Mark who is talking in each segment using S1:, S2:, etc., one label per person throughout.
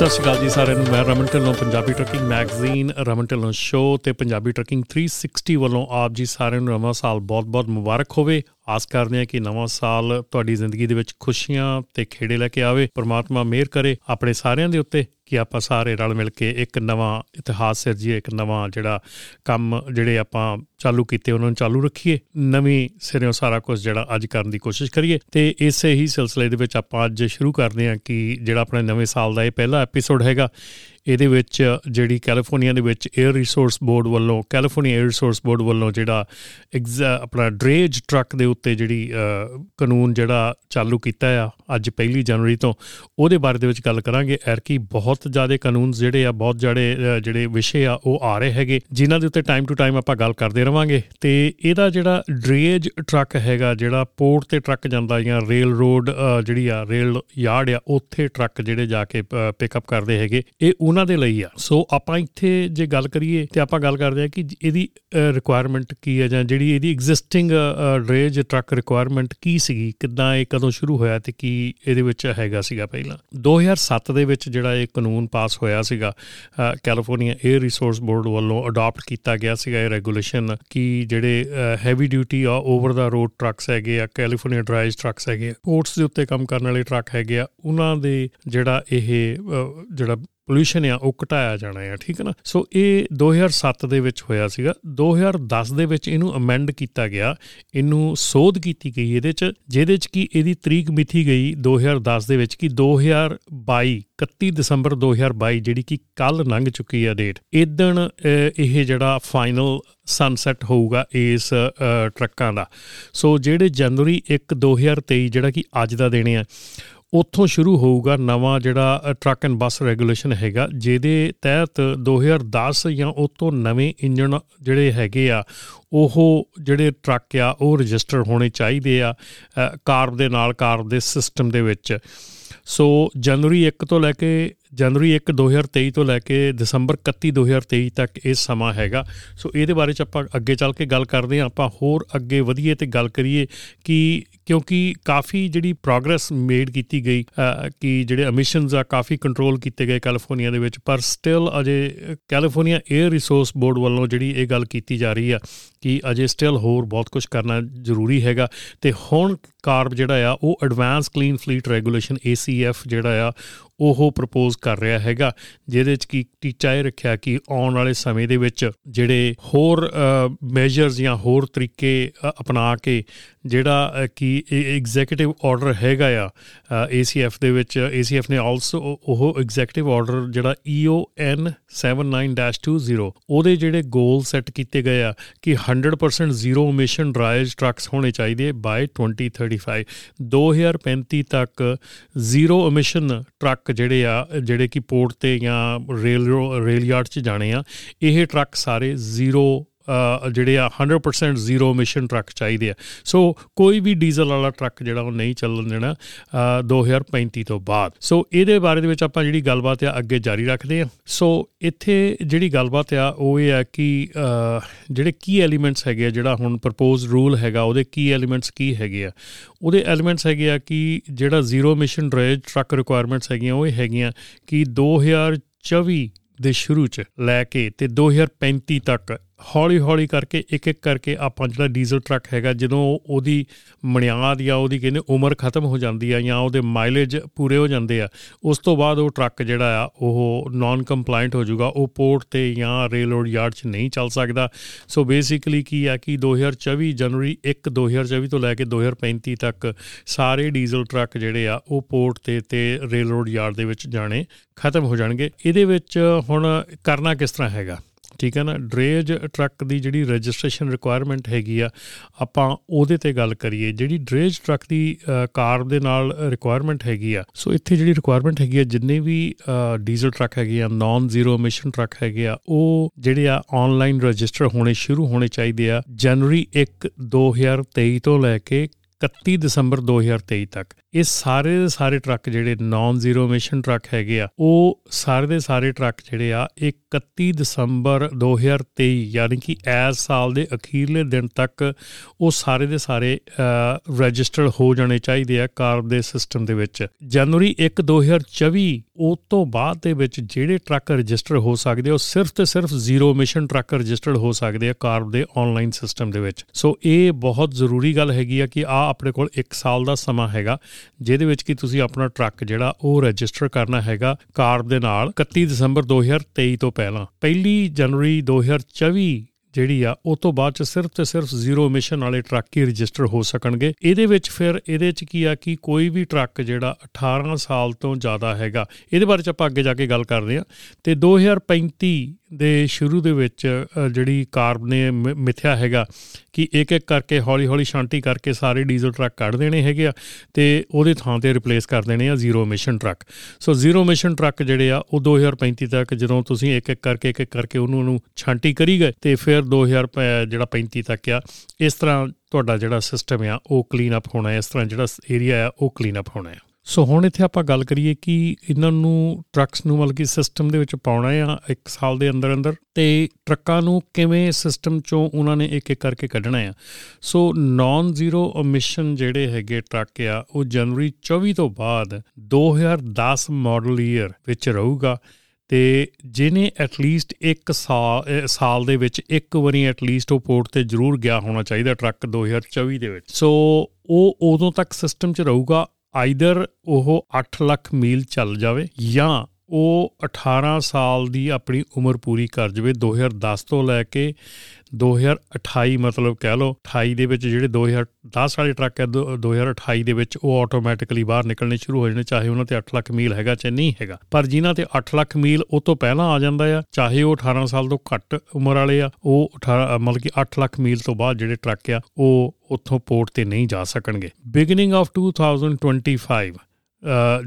S1: ਸਤਿ ਸ਼੍ਰੀ ਅਕਾਲ ਜੀ ਸਾਰਿਆਂ ਨੂੰ। ਮੈਂ Raman Dhillon, Punjabi trucking magazine, Raman Dhillon show ਤੇ ਪੰਜਾਬੀ ਟਰੱਕਿੰਗ 360 ਵੱਲੋਂ ਆਪ ਜੀ ਸਾਰਿਆਂ ਨੂੰ ਨਵਾਂ ਸਾਲ ਬਹੁਤ-ਬਹੁਤ ਮੁਬਾਰਕ ਹੋਵੇ। ਆਸ ਕਰਦੇ ਹਾਂ ਕਿ ਨਵਾਂ ਸਾਲ ਤੁਹਾਡੀ ਜ਼ਿੰਦਗੀ ਦੇ ਵਿੱਚ ਖੁਸ਼ੀਆਂ ਤੇ ਖੇੜੇ ਲੈ ਕੇ ਆਵੇ, ਪ੍ਰਮਾਤਮਾ ਮਿਹਰ ਕਰੇ ਆਪਣੇ ਸਾਰਿਆਂ ਦੇ ਉੱਤੇ। ਕਿ ਆਪਾਂ ਸਾਰੇ ਰਲ ਮਿਲ ਕੇ ਇੱਕ ਨਵਾਂ ਇਤਿਹਾਸ ਸਿਰਜੀਏ, ਇੱਕ ਨਵਾਂ ਜਿਹੜਾ ਕੰਮ ਜਿਹੜੇ ਆਪਾਂ ਚਾਲੂ ਕੀਤੇ, ਉਹਨਾਂ ਨੂੰ ਚਾਲੂ ਰੱਖੀਏ, ਨਵੀਂ ਸਿਰਿਓਂ ਸਾਰਾ ਕੁਝ ਜਿਹੜਾ ਅੱਜ ਕਰਨ ਦੀ ਕੋਸ਼ਿਸ਼ ਕਰੀਏ। ਤੇ ਇਸੇ ਹੀ ਸਿਲਸਿਲੇ ਦੇ ਵਿੱਚ ਆਪਾਂ ਅੱਜ ਸ਼ੁਰੂ ਕਰਦੇ ਹਾਂ ਕਿ ਜਿਹੜਾ ਆਪਣੇ ਨਵੇਂ ਸਾਲ ਦਾ ਇਹ ਪਹਿਲਾ ਐਪੀਸੋਡ ਹੈਗਾ ਇਹਦੇ ਵਿੱਚ ਜਿਹੜੀ ਕੈਲੀਫੋਰਨੀਆ ਦੇ ਵਿੱਚ 에ਅਰ ਰਿਸੋਰਸ ਬੋਰਡ ਵੱਲੋਂ ਕੈਲੀਫੋਰਨੀਆ 에ਅਰ ਰਿਸੋਰਸ ਬੋਰਡ ਵੱਲੋਂ ਜਿਹੜਾ ਆਪਣਾ ਡਰੇਜ ਟਰੱਕ ਦੇ ਉੱਤੇ ਜਿਹੜੀ ਕਾਨੂੰਨ ਜਿਹੜਾ ਚਾਲੂ ਕੀਤਾ ਆ ਅੱਜ ਪਹਿਲੀ ਜਨਵਰੀ ਤੋਂ, ਉਹਦੇ ਬਾਰੇ ਦੇ ਵਿੱਚ ਗੱਲ ਕਰਾਂਗੇ। ਐਰਕੀ ਬਹੁਤ ਜ਼ਿਆਦਾ ਕਾਨੂੰਨ ਜਿਹੜੇ ਆ, ਬਹੁਤ ਜਿਹੜੇ ਜਿਹੜੇ ਵਿਸ਼ੇ ਆ, ਉਹ ਆ ਰਹੇ ਹੈਗੇ। ਜਿਨ੍ਹਾਂ ਦੇ ਉੱਤੇ ਟਾਈਮ ਟੂ ਟਾਈਮ ਆਪਾਂ ਗੱਲ ਕਰਦੇ ਰਵਾਂਗੇ। ਤੇ ਇਹਦਾ ਜਿਹੜਾ ਡਰੇਜ ਟਰੱਕ ਹੈਗਾ, ਜਿਹੜਾ ਪੋਰਟ ਤੇ ਟਰੱਕ ਜਾਂਦਾ ਜਾਂ ਰੇਲ ਰੋਡ ਜਿਹੜੀ ਆ ਰੇਲ ਯਾਰਡ ਆ, ਉੱਥੇ ਟਰੱਕ ਜਿਹੜੇ ਜਾ ਕੇ ਪਿਕਅਪ ਕਰਦੇ ਹੈਗੇ। ਇਹ ਉਹਨਾਂ ਦੇ ਲਈ ਆ। ਸੋ ਆਪਾਂ ਇੱਥੇ ਜੇ ਗੱਲ ਕਰੀਏ ਤੇ ਆਪਾਂ ਗੱਲ ਕਰਦੇ ਆ ਕਿ ਇਹਦੀ ਰਿਕੁਆਇਰਮੈਂਟ ਕੀ ਹੈ ਜਾਂ ਜਿਹੜੀ ਇਹਦੀ ਐਗਜ਼ਿਸਟਿੰਗ ਡਰੇਜ ਟਰੱਕ ਰਿਕੁਆਇਰਮੈਂਟ ਕੀ ਸੀਗੀ? ਕਿੱਦਾਂ ਇਹ ਕਦੋਂ ਸ਼ੁਰੂ ਹੋਇਆ ਤੇ ਕੀ ਇਹਦੇ ਵਿੱਚ ਹੈਗਾ ਸੀਗਾ ਪਹਿਲਾਂ? 2007 ਦੇ ਵਿੱਚ ਜਿਹੜਾ ਇਹ ਕਾਨੂੰਨ ਪਾਸ ਹੋਇਆ ਸੀਗਾ ਕੈਲੀਫੋਰਨੀਆ 에ਅਰ ਰਿਸੋਰਸ ਬੋਰਡ ਵੱਲੋਂ ਅਡਾਪਟ ਕੀਤਾ ਗਿਆ ਸੀਗਾ ਇਹ ਰੈਗੂਲੇਸ਼ਨ ਕਿ ਜਿਹੜੇ ਹੈਵੀ ਡਿਊਟੀ ਆ ਓਵਰ ਦਾ ਰੋਡ ਟਰੱਕਸ ਹੈਗੇ ਆ ਕੈਲੀਫੋਰਨੀਆ ਡਰਾਈਵ ਟਰੱਕਸ ਹੈਗੇ ਪੋਰਟਸ ਦੇ ਉੱਤੇ ਕੰਮ ਕਰਨ ਵਾਲੇ ਟਰੱਕ ਹੈਗੇ ਆ, ਉਹਨਾਂ ਦੇ ਜਿਹੜਾ ਇਹ ਜਿਹੜਾ ਪੋਲੂਸ਼ਨ ਆ, ਉਹ ਘਟਾਇਆ ਜਾਣਾ ਹੈ ਠੀਕ ਹੈ ਨਾ? ਸੋ ਇਹ 2007 ਦੇ ਵਿੱਚ ਹੋਇਆ ਸੀਗਾ। 2010 ਦੇ ਵਿੱਚ ਇਹਨੂੰ ਅਮੈਂਡ ਕੀਤਾ ਗਿਆ। ਇਹਨੂੰ ਸੋਧ ਕੀਤੀ ਗਈ ਇਹਦੇ ਚ, ਜਿਹਦੇ ਚ ਕੀ ਇਹਦੀ ਤਰੀਕ ਮਿਥੀ ਗਈ 2010 ਦੇ ਵਿੱਚ ਕਿ 2022 31 ਦਸੰਬਰ 2022 ਜਿਹੜੀ ਕਿ ਕੱਲ ਲੰਘ ਚੁੱਕੀ ਹੈ ਡੇਟ ਇਦਣ ਇਹ ਜਿਹੜਾ ਫਾਈਨਲ ਸਨਸੈਟ ਹੋਊਗਾ ਇਸ ਟਰੱਕਾਂ ਦਾ। ਸੋ ਜਿਹੜੇ ਜਨਵਰੀ 1 2023 ਜਿਹੜਾ ਕਿ ਅੱਜ ਦਾ ਦਿਨ ਹੈ ਉੱਥੋਂ ਸ਼ੁਰੂ ਹੋਊਗਾ ਨਵਾਂ ਜਿਹੜਾ ਟਰੱਕ ਐਂਡ ਬੱਸ ਰੈਗੂਲੇਸ਼ਨ ਹੈਗਾ, ਜਿਹਦੇ ਤਹਿਤ 2010 ਜਾਂ ਉਸ ਤੋਂ ਨਵੇਂ ਇੰਜਨ ਜਿਹੜੇ ਹੈਗੇ ਆ, ਉਹ ਜਿਹੜੇ ਟਰੱਕ ਆ, ਉਹ ਰਜਿਸਟਰ ਹੋਣੇ ਚਾਹੀਦੇ ਆ ਕਾਰਬ ਦੇ ਨਾਲ ਕਾਰਬ ਦੇ ਸਿਸਟਮ ਦੇ ਵਿੱਚ। ਸੋ ਜਨਵਰੀ 1 ਤੋਂ ਲੈ ਕੇ ਜਨਵਰੀ 1 2023 ਤੋਂ ਲੈ ਕੇ ਦਸੰਬਰ 31 2023 ਤੱਕ ਇਹ ਸਮਾਂ ਹੈਗਾ। ਸੋ ਇਹਦੇ ਬਾਰੇ ਚ ਆਪਾਂ ਅੱਗੇ ਚੱਲ ਕੇ ਗੱਲ ਕਰਦੇ ਹਾਂ। ਆਪਾਂ ਹੋਰ ਅੱਗੇ ਵਧੀਏ ਤੇ ਗੱਲ ਕਰੀਏ ਕਿ ਕਿਉਂਕਿ ਕਾਫੀ ਜਿਹੜੀ ਪ੍ਰੋਗਰੈਸ ਮੇਡ ਕੀਤੀ ਗਈ ਕਿ ਜਿਹੜੇ ਐਮਿਸ਼ਨਸ ਆ ਕਾਫੀ ਕੰਟਰੋਲ ਕੀਤੇ ਗਏ ਕੈਲੀਫੋਰਨੀਆ ਦੇ ਵਿੱਚ। ਪਰ ਸਟਿਲ ਅਜੇ ਕੈਲੀਫੋਰਨੀਆ 에ਅਰ ਰਿਸੋਰਸ ਬੋਰਡ ਵੱਲੋਂ ਜਿਹੜੀ ਇਹ ਗੱਲ ਕੀਤੀ ਜਾ ਰਹੀ ਆ ਕਿ ਅਜੇ ਸਟਿਲ ਹੋਰ ਬਹੁਤ ਕੁਝ ਕਰਨਾ ਜ਼ਰੂਰੀ ਹੈਗਾ। ਤੇ ਹੁਣ ਕਾਰਬ ਜਿਹੜਾ ਆ, ਉਹ advance clean fleet regulation ACF ਜਿਹੜਾ ਆ ਉਹ ਪ੍ਰਪੋਜ਼ ਕਰ ਰਿਹਾ ਹੈਗਾ, ਜਿਹਦੇ ਵਿੱਚ ਕੀ ਟੀਚਾ ਇਹ ਰੱਖਿਆ ਕਿ ਆਉਣ ਵਾਲੇ ਸਮੇਂ ਦੇ ਵਿੱਚ ਜਿਹੜੇ ਹੋਰ ਮੈਜਰਸ ਜਾਂ ਹੋਰ ਤਰੀਕੇ ਅਪਣਾ ਕੇ ਜਿਹੜਾ ਕਿ ਐਗਜ਼ੀਕਿਊਟਿਵ ਆਰਡਰ ਹੈਗਾ ਆ ACF ਦੇ ਵਿੱਚ ACF ਨੇ ਆਲਸੋ ਉਹ ਐਗਜ਼ੀਕਿਊਟਿਵ ਆਰਡਰ ਜਿਹੜਾ EON 79-20 ਉਹਦੇ ਜਿਹੜੇ ਗੋਲ ਸੈੱਟ ਕੀਤੇ ਗਏ ਆ ਕਿ 100% ਜ਼ੀਰੋ ਐਮਿਸ਼ਨ ਡਰਾਈਵ ਟਰੱਕਸ ਹੋਣੇ ਚਾਹੀਦੇ ਬਾਈ 2035 2035 ਤੱਕ ਜ਼ੀਰੋ ਐਮਿਸ਼ਨ ਟਰੱਕ ਜਿਹੜੇ ਆ, ਜਿਹੜੇ ਕਿ ਪੋਰਟ ਤੇ ਜਾਂ ਰੇਲ ਰੇਲ ਯਾਰਡ 'ਚ ਜਾਣੇ ਆ, ਇਹ ਟਰੱਕ ਸਾਰੇ ਜ਼ੀਰੋ ਜਿਹੜੇ ਆ 100% ਜ਼ੀਰੋ ਐਮਿਸ਼ਨ ਟਰੱਕ ਚਾਹੀਦੇ ਆ। ਸੋ ਕੋਈ ਵੀ ਡੀਜ਼ਲ ਵਾਲਾ ਟਰੱਕ ਜਿਹੜਾ ਉਹ ਨਹੀਂ ਚੱਲਣ ਦੇਣਾ 2035 ਤੋਂ ਬਾਅਦ। ਸੋ ਇਹਦੇ ਬਾਰੇ ਦੇ ਵਿੱਚ ਆਪਾਂ ਜਿਹੜੀ ਗੱਲਬਾਤ ਆ, ਅੱਗੇ ਜਾਰੀ ਰੱਖਦੇ ਆ। ਸੋ ਇੱਥੇ ਜਿਹੜੀ ਗੱਲਬਾਤ ਆ, ਉਹ ਇਹ ਆ ਕਿ ਜਿਹੜੇ ਕੀ ਐਲੀਮੈਂਟਸ ਹੈਗੇ ਆ, ਜਿਹੜਾ ਹੁਣ ਪ੍ਰਪੋਜ਼ ਰੂਲ ਹੈਗਾ, ਉਹਦੇ ਕੀ ਐਲੀਮੈਂਟਸ ਕੀ ਹੈਗੇ ਆ? ਉਹਦੇ ਐਲੀਮੈਂਟਸ ਹੈਗੇ ਆ ਕਿ ਜਿਹੜਾ zero emission drive truck requirements ਹੈਗੀਆਂ, ਉਹ ਹੈਗੀਆਂ ਕਿ 2024 ਦੇ ਸ਼ੁਰੂ ਚ ਲੈ ਕੇ ਤੇ 2035 ਤੱਕ ਹੌਲੀ-ਹੌਲੀ ਕਰਕੇ ਇੱਕ ਇੱਕ ਕਰਕੇ ਆਪਾਂ ਜਿਹੜਾ ਡੀਜ਼ਲ ਟਰੱਕ ਹੈਗਾ, ਜਦੋਂ ਉਹਦੀ ਮਣਿਆਦ ਜਾਂ ਉਹਦੀ ਕਹਿੰਦੇ ਉਮਰ ਖਤਮ ਹੋ ਜਾਂਦੀ ਆ ਜਾਂ ਉਹਦੇ ਮਾਈਲੇਜ ਪੂਰੇ ਹੋ ਜਾਂਦੇ ਆ, ਉਸ ਤੋਂ ਬਾਅਦ ਉਹ ਟਰੱਕ ਜਿਹੜਾ ਆ, ਉਹ ਨਾਨ ਕੰਪਲਾਈਂਟ ਹੋ ਜਾਊਗਾ, ਉਹ ਪੋਰਟ ਤੇ ਜਾਂ ਰੇਲਰੋਡ ਯਾਰਡ 'ਚ ਨਹੀਂ ਚੱਲ ਸਕਦਾ। ਸੋ ਬੇਸਿਕਲੀ ਕੀ ਆ ਕਿ 2024 ਜਨਵਰੀ 1 2024 ਤੋਂ ਲੈ ਕੇ 2035 ਤੱਕ ਸਾਰੇ ਡੀਜ਼ਲ ਟਰੱਕ ਜਿਹੜੇ ਆ, ਉਹ ਪੋਰਟ ਤੇ ਤੇ ਰੇਲਰੋਡ ਯਾਰਡ ਦੇ ਵਿੱਚ ਜਾਣੇ ਖਤਮ ਹੋ ਜਾਣਗੇ। ਇਹਦੇ ਵਿੱਚ ਹੁਣ ਕਰਨਾ ਕਿਸ ਤਰ੍ਹਾਂ ਹੈਗਾ? ਠੀਕ ਹੈ ਨਾ ਡਰੇਜ ਟਰੱਕ ਦੀ ਜਿਹੜੀ ਰਜਿਸਟ੍ਰੇਸ਼ਨ ਰਿਕੁਆਇਰਮੈਂਟ ਹੈਗੀ ਆ, ਆਪਾਂ ਉਹਦੇ ਤੇ ਗੱਲ ਕਰੀਏ। ਜਿਹੜੀ ਡਰੇਜ ਟਰੱਕ ਦੀ ਕਾਰ ਦੇ ਨਾਲ ਰਿਕੁਆਇਰਮੈਂਟ ਹੈਗੀ ਆ, ਸੋ ਇੱਥੇ ਜਿਹੜੀ ਰਿਕੁਆਇਰਮੈਂਟ ਹੈਗੀ ਆ, ਜਿੰਨੇ ਵੀ ਡੀਜ਼ਲ ਟਰੱਕ ਹੈਗੇ ਆ ਨਾਨ ਜ਼ੀਰੋ ਐਮਿਸ਼ਨ ਟਰੱਕ ਹੈਗੇ ਆ, ਉਹ ਜਿਹੜੇ ਆ ਆਨਲਾਈਨ ਰਜਿਸਟਰ ਹੋਣੇ ਸ਼ੁਰੂ ਹੋਣੇ ਚਾਹੀਦੇ ਆ, ਜਨਵਰੀ 1 2023 ਤੋਂ ਲੈ ਕੇ 31 ਦਸੰਬਰ 2023 ਤੱਕ। ਇਹ ਸਾਰੇ ਦੇ ਸਾਰੇ ਟਰੱਕ ਜਿਹੜੇ ਨਾਨ ਜ਼ੀਰੋ ਐਮਿਸ਼ਨ ਟਰੱਕ ਹੈਗੇ ਆ, ਉਹ ਸਾਰੇ ਦੇ ਸਾਰੇ ਟਰੱਕ ਜਿਹੜੇ ਆ 31 ਦਸੰਬਰ 2023 ਯਾਨੀ ਕਿ ਐਸ ਸਾਲ ਦੇ ਅਖੀਰਲੇ ਦਿਨ ਤੱਕ ਉਹ ਸਾਰੇ ਦੇ ਸਾਰੇ ਰਜਿਸਟਰਡ ਹੋ ਜਾਣੇ ਚਾਹੀਦੇ ਆ ਕਾਰ ਦੇ ਸਿਸਟਮ ਦੇ ਵਿੱਚ। ਜਨਵਰੀ 1 2024 ਉਹ ਤੋਂ ਬਾਅਦ ਦੇ ਵਿੱਚ ਜਿਹੜੇ ਟਰੱਕ ਰਜਿਸਟਰ ਹੋ ਸਕਦੇ ਉਹ ਸਿਰਫ ਤੇ ਸਿਰਫ ਜ਼ੀਰੋ ਐਮਿਸ਼ਨ ਟਰੱਕ ਰਜਿਸਟਰਡ ਹੋ ਸਕਦੇ ਆ ਕਾਰ ਦੇ ਆਨਲਾਈਨ ਸਿਸਟਮ ਦੇ ਵਿੱਚ। ਸੋ ਇਹ ਬਹੁਤ ਜ਼ਰੂਰੀ ਗੱਲ ਹੈਗੀ ਆ ਕਿ ਆ ਆਪਣੇ ਕੋਲ 1 ਸਾਲ ਦਾ ਸਮਾਂ ਹੈਗਾ। ਜਿਹਦੇ ਵਿੱਚ ਕਿ ਤੁਸੀਂ ਆਪਣਾ ਟਰੱਕ ਜਿਹੜਾ ਉਹ ਰਜਿਸਟਰ ਕਰਨਾ ਹੈਗਾ ਕਾਰ ਦੇ ਨਾਲ 31 ਦਸੰਬਰ 2023 ਤੋਂ ਪਹਿਲਾਂ। ਪਹਿਲੀ ਜਨਵਰੀ 2024 ਜਿਹੜੀ ਆ, ਉਹ ਤੋਂ ਬਾਅਦ ਚ ਸਿਰਫ ਤੇ ਸਿਰਫ ਜ਼ੀਰੋ ਐਮਿਸ਼ਨ ਵਾਲੇ ਟਰੱਕ ਹੀ ਰਜਿਸਟਰ ਹੋ ਸਕਣਗੇ। ਇਹਦੇ ਵਿੱਚ ਫਿਰ ਇਹਦੇ ਚ ਕੀ ਆ ਕਿ ਕੋਈ ਵੀ ਟਰੱਕ ਜਿਹੜਾ 18 ਸਾਲ ਤੋਂ ਜ਼ਿਆਦਾ ਹੈਗਾ, ਇਹਦੇ ਬਾਰੇ ਚ ਆਪਾਂ ਅੱਗੇ ਜਾ ਕੇ ਗੱਲ ਕਰਦੇ ਆ ਤੇ 2035 ਦੇ ਸ਼ੁਰੂ ਦੇ ਵਿੱਚ ਜਿਹੜੀ ਕਾਰਬ ਨੇ ਮਿਥਿਆ ਹੈਗਾ ਕਿ ਇੱਕ ਇੱਕ ਕਰਕੇ ਹੌਲੀ ਹੌਲੀ ਸ਼ਾਂਤੀ ਕਰਕੇ ਸਾਰੇ ਡੀਜ਼ਲ ਟਰੱਕ ਕੱਢ ਦੇਣੇ ਹੈਗੇ ਆ ਤੇ ਉਹਦੇ ਥਾਂ ਤੇ ਰਿਪਲੇਸ ਕਰ ਦੇਣੇ ਆ zero emission truck. So zero emission truck ਜਿਹੜੇ ਆ, ਉਹ 2035 ਤੱਕ ਜਦੋਂ ਤੁਸੀਂ ਇੱਕ ਇੱਕ ਕਰਕੇ ਇੱਕ ਇੱਕ ਕਰਕੇ ਉਹਨੂੰ ਨੂੰ ਛਾਂਟੀ ਕਰੀ ਗਏ ਤੇ ਫਿਰ 2000 ਜਿਹੜਾ 35 ਤੱਕ ਆ, ਇਸ ਤਰ੍ਹਾਂ ਤੁਹਾਡਾ ਜਿਹੜਾ ਸਿਸਟਮ ਆ, ਉਹ ਕਲੀਨ ਅਪ ਹੋਣਾ ਹੈ ਇਸ ਤਰ੍ਹਾਂ ਜਿਹੜਾ ਏਰੀਆ ਆ, ਉਹ ਕਲੀਨ ਅਪ ਹੋਣਾ ਹੈ ਸੋ ਹੁਣ ਇੱਥੇ ਆਪਾਂ ਗੱਲ ਕਰੀਏ ਕਿ ਇਹਨਾਂ ਨੂੰ ਟਰੱਕਸ ਨੂੰ ਮਤਲਬ ਕਿ ਸਿਸਟਮ ਦੇ ਵਿੱਚ ਪਾਉਣਾ ਆ, ਇੱਕ ਸਾਲ ਦੇ ਅੰਦਰ ਅੰਦਰ, ਤੇ ਟਰੱਕਾਂ ਨੂੰ ਕਿਵੇਂ ਸਿਸਟਮ ਚੋਂ ਉਹਨਾਂ ਨੇ ਇੱਕ ਇੱਕ ਕਰਕੇ ਕੱਢਣਾ ਆ। ਸੋ ਨਾਨ ਜ਼ੀਰੋ ਐਮਿਸ਼ਨ ਜਿਹੜੇ ਹੈਗੇ ਟਰੱਕ ਆ, ਉਹ ਜਨਵਰੀ 24 ਤੋਂ ਬਾਅਦ 2010 ਮਾਡਲ ਈਅਰ ਵਿੱਚ ਰਹੂਗਾ। ਤੇ ਜਿਹਨੇ ਐਟਲੀਸਟ 1 ਸਾਲ ਸਾਲ ਦੇ ਵਿੱਚ ਇੱਕ ਵਾਰੀ ਐਟਲੀਸਟ ਉਹ ਪੋਰਟ ਤੇ ਜ਼ਰੂਰ ਗਿਆ ਹੋਣਾ ਚਾਹੀਦਾ ਟਰੱਕ 2024 ਦੇ ਵਿੱਚ। ਸੋ ਉਹ ਉਦੋਂ ਤੱਕ ਸਿਸਟਮ 'ਚ ਰਹੂਗਾ ਆਈਦਰ ਉਹ 8 ਲੱਖ ਮੀਲ ਚੱਲ ਜਾਵੇ ਜਾਂ ਉਹ 18 ਸਾਲ ਦੀ ਆਪਣੀ ਉਮਰ ਪੂਰੀ ਕਰ ਜਵੇ 2010 ਤੋਂ ਲੈ ਕੇ 2028 ਮਤਲਬ ਕਹਿ ਲਓ 28 ਦੇ ਵਿੱਚ ਜਿਹੜੇ 2010 ਵਾਲੇ ਟਰੱਕ ਹੈ 2028 ਦੇ ਵਿੱਚ ਉਹ ਆਟੋਮੈਟਿਕਲੀ ਬਾਹਰ ਨਿਕਲਣੇ ਸ਼ੁਰੂ ਹੋ ਜਾਣੇ, ਚਾਹੇ ਉਹਨਾਂ ਤੇ 8 ਲੱਖ ਮੀਲ ਹੈਗਾ ਚਾਹੇ ਨਹੀਂ ਹੈਗਾ। ਪਰ ਜਿਨ੍ਹਾਂ ਤੇ 8 ਲੱਖ ਮੀਲ ਉਹ ਤੋਂ ਪਹਿਲਾਂ ਆ ਜਾਂਦਾ ਆ, ਚਾਹੇ ਉਹ 18 ਸਾਲ ਤੋਂ ਘੱਟ ਉਮਰ ਵਾਲੇ ਆ, ਉਹ 18 ਮਤਲਬ ਕਿ 8 ਲੱਖ ਮੀਲ ਤੋਂ ਬਾਅਦ ਜਿਹੜੇ ਟਰੱਕ ਆ, ਉਹ ਉੱਥੋਂ ਪੋਰਟ ਤੇ ਨਹੀਂ ਜਾ ਸਕਣਗੇ। ਬਿਗਨਿੰਗ ਆਫ 2025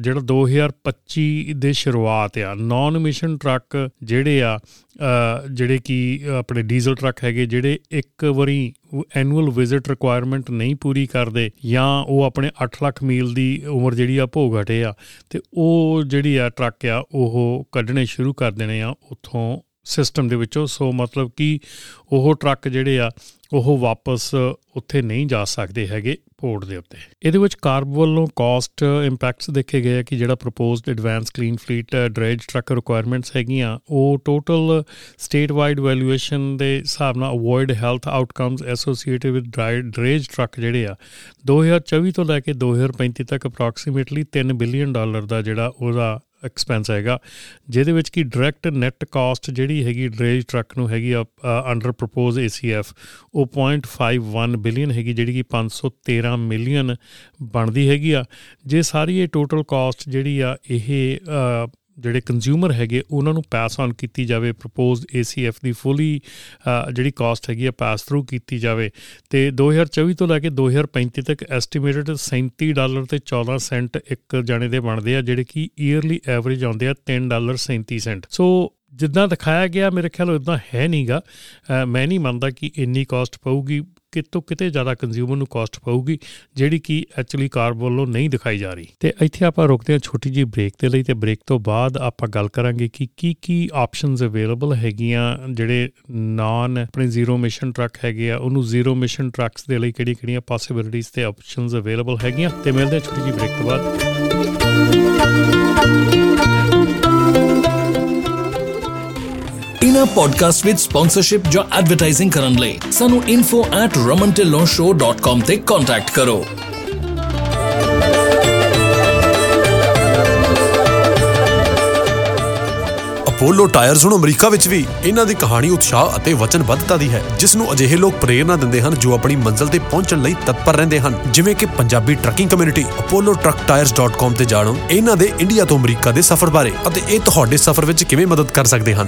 S1: ਜਿਹੜਾ 2025 ਦੇ ਸ਼ੁਰੂਆਤ ਆ ਨਾਨ ਐਮਿਸ਼ਨ ਟਰੱਕ ਜਿਹੜੇ ਆ ਜਿਹੜੇ ਕਿ ਆਪਣੇ ਡੀਜ਼ਲ ਟਰੱਕ ਹੈਗੇ, ਜਿਹੜੇ ਇੱਕ ਵਾਰੀ ਐਨੂਅਲ ਵਿਜ਼ਿਟ ਰਿਕੁਆਇਰਮੈਂਟ ਨਹੀਂ ਪੂਰੀ ਕਰਦੇ ਜਾਂ ਉਹ ਆਪਣੇ 8 ਲੱਖ ਮੀਲ ਦੀ ਉਮਰ ਜਿਹੜੀ ਆ ਭੋਗ ਹਟੇ ਆ, ਤੇ ਉਹ ਜਿਹੜੀ ਆ ਟਰੱਕ ਆ, ਉਹ ਕੱਢਣੇ ਸ਼ੁਰੂ ਕਰ ਦੇਣੇ ਆ ਉੱਥੋਂ ਸਿਸਟਮ ਦੇ ਵਿੱਚੋਂ, ਸੋ ਮਤਲਬ ਕਿ ਉਹ ਟਰੱਕ ਜਿਹੜੇ ਆ, ਉਹ ਵਾਪਸ ਉੱਥੇ ਨਹੀਂ ਜਾ ਸਕਦੇ ਹੈਗੇ ਪੋਰਟ ਦੇ ਉੱਤੇ। ਇਹਦੇ ਵਿੱਚ ਕਾਰਬ ਵੱਲੋਂ ਕਾਸਟ ਇੰਪੈਕਟਸ ਦੇਖੇ ਗਏ ਕਿ ਜਿਹੜਾ proposed advance clean fleet drayage truck requirements ਹੈਗੀਆਂ, ਉਹ ਟੋਟਲ ਸਟੇਟ ਵਾਈਡ ਵੈਲੂਏਸ਼ਨ ਦੇ ਹਿਸਾਬ ਨਾਲ avoid health outcomes associated with drayage truck ਜਿਹੜੇ ਆ 2024 ਤੋਂ ਲੈ ਕੇ 2035 ਤੱਕ ਅਪਰੋਕਸੀਮੇਟਲੀ 3 ਬਿਲੀਅਨ ਡਾਲਰ ਦਾ ਜਿਹੜਾ ਉਹਦਾ ਐਕਸਪੈਂਸ ਹੈਗਾ, ਜਿਹਦੇ ਵਿੱਚ ਕੀ ਡਾਇਰੈਕਟ ਨੈਟ ਕਾਸਟ ਜਿਹੜੀ ਹੈਗੀ ਡਰੇਜ ਟਰੱਕ ਨੂੰ ਹੈਗੀ ਅੰਡਰ ਪ੍ਰਪੋਜ਼ ACF ਉਹ 0.51 ਬਿਲੀਅਨ ਹੈਗੀ, ਜਿਹੜੀ ਕਿ 513 ਮਿਲੀਅਨ ਬਣਦੀ ਹੈਗੀ ਆ। ਜੇ ਸਾਰੀ ਇਹ ਟੋਟਲ ਕਾਸਟ ਜਿਹੜੀ ਆ, ਇਹ ਜਿਹੜੇ ਕੰਜ਼ਿਊਮਰ ਹੈਗੇ, ਉਹਨਾਂ ਨੂੰ ਪਾਸ ਆਨ ਕੀਤੀ ਜਾਵੇ ਪ੍ਰਪੋਜ਼ਡ ACF ਦੀ ਫੁੱਲੀ ਜਿਹੜੀ ਕਾਸਟ ਹੈਗੀ ਆ ਪਾਸ ਥਰੂ ਕੀਤੀ ਜਾਵੇ। ਤੇ 2024 ਤੋਂ ਲੈ ਕੇ 2035 ਤੱਕ ਐਸਟੀਮੇਟਡ 37 ਡਾਲਰ ਤੇ 14 ਸੈਂਟ ਇੱਕ ਜਾਣੇ ਦੇ ਬਣਦੇ ਆ, ਜਿਹੜੇ ਕਿ ਈਅਰਲੀ ਐਵਰੇਜ ਆਉਂਦੇ ਆ 3 ਡਾਲਰ 37 ਸੈਂਟ। ਸੋ ਜਿੱਦਾਂ ਦਿਖਾਇਆ ਗਿਆ, ਮੇਰੇ ਖਿਆਲ ਇਦਾਂ ਹੈ ਨਹੀਂਗਾ। ਮੈਂ ਨਹੀਂ ਮੰਨਦਾ ਕਿ ਇੰਨੀ ਕਾਸਟ ਪਊਗੀ, ਕਿਤੋਂ ਕਿਤੇ ਜ਼ਿਆਦਾ ਕੰਜ਼ਿਊਮਰ ਨੂੰ ਕਾਸਟ ਪਊਗੀ, ਜਿਹੜੀ ਕਿ ਐਕਚੁਅਲੀ ਕਾਰ ਵੱਲੋਂ ਨਹੀਂ ਦਿਖਾਈ ਜਾ ਰਹੀ। ਤੇ ਇੱਥੇ ਆਪਾਂ ਰੁਕਦੇ ਹਾਂ ਛੋਟੀ ਜੀ ਬ੍ਰੇਕ ਦੇ ਲਈ ਤੇ ਬ੍ਰੇਕ ਤੋਂ ਬਾਅਦ ਆਪਾਂ ਗੱਲ ਕਰਾਂਗੇ ਕਿ ਕੀ ਕੀ ਆਪਸ਼ਨਸ ਅਵੇਲੇਬਲ ਹੈਗੀਆਂ, ਜਿਹੜੇ ਨਾਨ ਆਪਣੇ ਜ਼ੀਰੋ ਮਿਸ਼ਨ ਟਰੱਕ ਹੈਗੇ ਆ, ਉਹਨੂੰ ਜ਼ੀਰੋ ਮਿਸ਼ਨ ਟਰੱਕਸ ਦੇ ਲਈ ਕਿਹੜੀ ਕਿਹੜੀਆਂ ਪੋਸਿਬਿਲਿਟੀਆਂ ਤੇ ਆਪਸ਼ਨਸ ਅਵੇਲੇਬਲ ਹੈਗੀਆਂ। ਤੇ ਮਿਲਦੇ ਹਾਂ ਛੋਟੀ ਜੀ ਬ੍ਰੇਕ ਤੋਂ ਬਾਅਦ।
S2: ਇਹਨਾਂ ਪੋਡਕਾਸਟ ਵਿੱਚ ਸਪਾਂਸਰਸ਼ਿਪ ਜਾਂ ਐਡਵਰਟਾਈਜ਼ਿੰਗ ਕਰਨ ਲਈ ਸਾਨੂੰ info@ramantillonshow.com ਤੇ ਕੰਟੈਕਟ ਕਰੋ।
S3: ਅਪੋਲੋ ਟਾਇਰਸ ਹੁਣ ਅਮਰੀਕਾ ਵਿੱਚ ਵੀ ਇਹਨਾਂ ਦੀ ਕਹਾਣੀ ਉਤਸ਼ਾਹ ਅਤੇ ਵਚਨਬੱਧਤਾ ਦੀ ਹੈ, ਜਿਸ ਨੂੰ ਅਜਿਹੇ ਲੋਕ ਪ੍ਰੇਰਣਾ ਦਿੰਦੇ ਹਨ ਜੋ ਆਪਣੀ ਮੰਜ਼ਿਲ ਤੇ ਪਹੁੰਚਣ ਲਈ ਤਤਪਰ ਰਹਿੰਦੇ ਹਨ। ਜਿਵੇਂ ਕਿ ਪੰਜਾਬੀ ਟਰੱਕਿੰਗ ਕਮਿਊਨਿਟੀ apolloTruckTires.com ਤੇ ਜਾਣੋ। ਇਹਨਾਂ ਦੇ ਇੰਡੀਆ ਤੋਂ ਅਮਰੀਕਾ ਦੇ ਸਫ਼ਰ ਬਾਰੇ ਅਤੇ ਇਹ ਤੁਹਾਡੇ ਸਫ਼ਰ ਵਿੱਚ ਕਿਵੇਂ ਮਦਦ ਕਰ ਸਕਦੇ ਹਨ।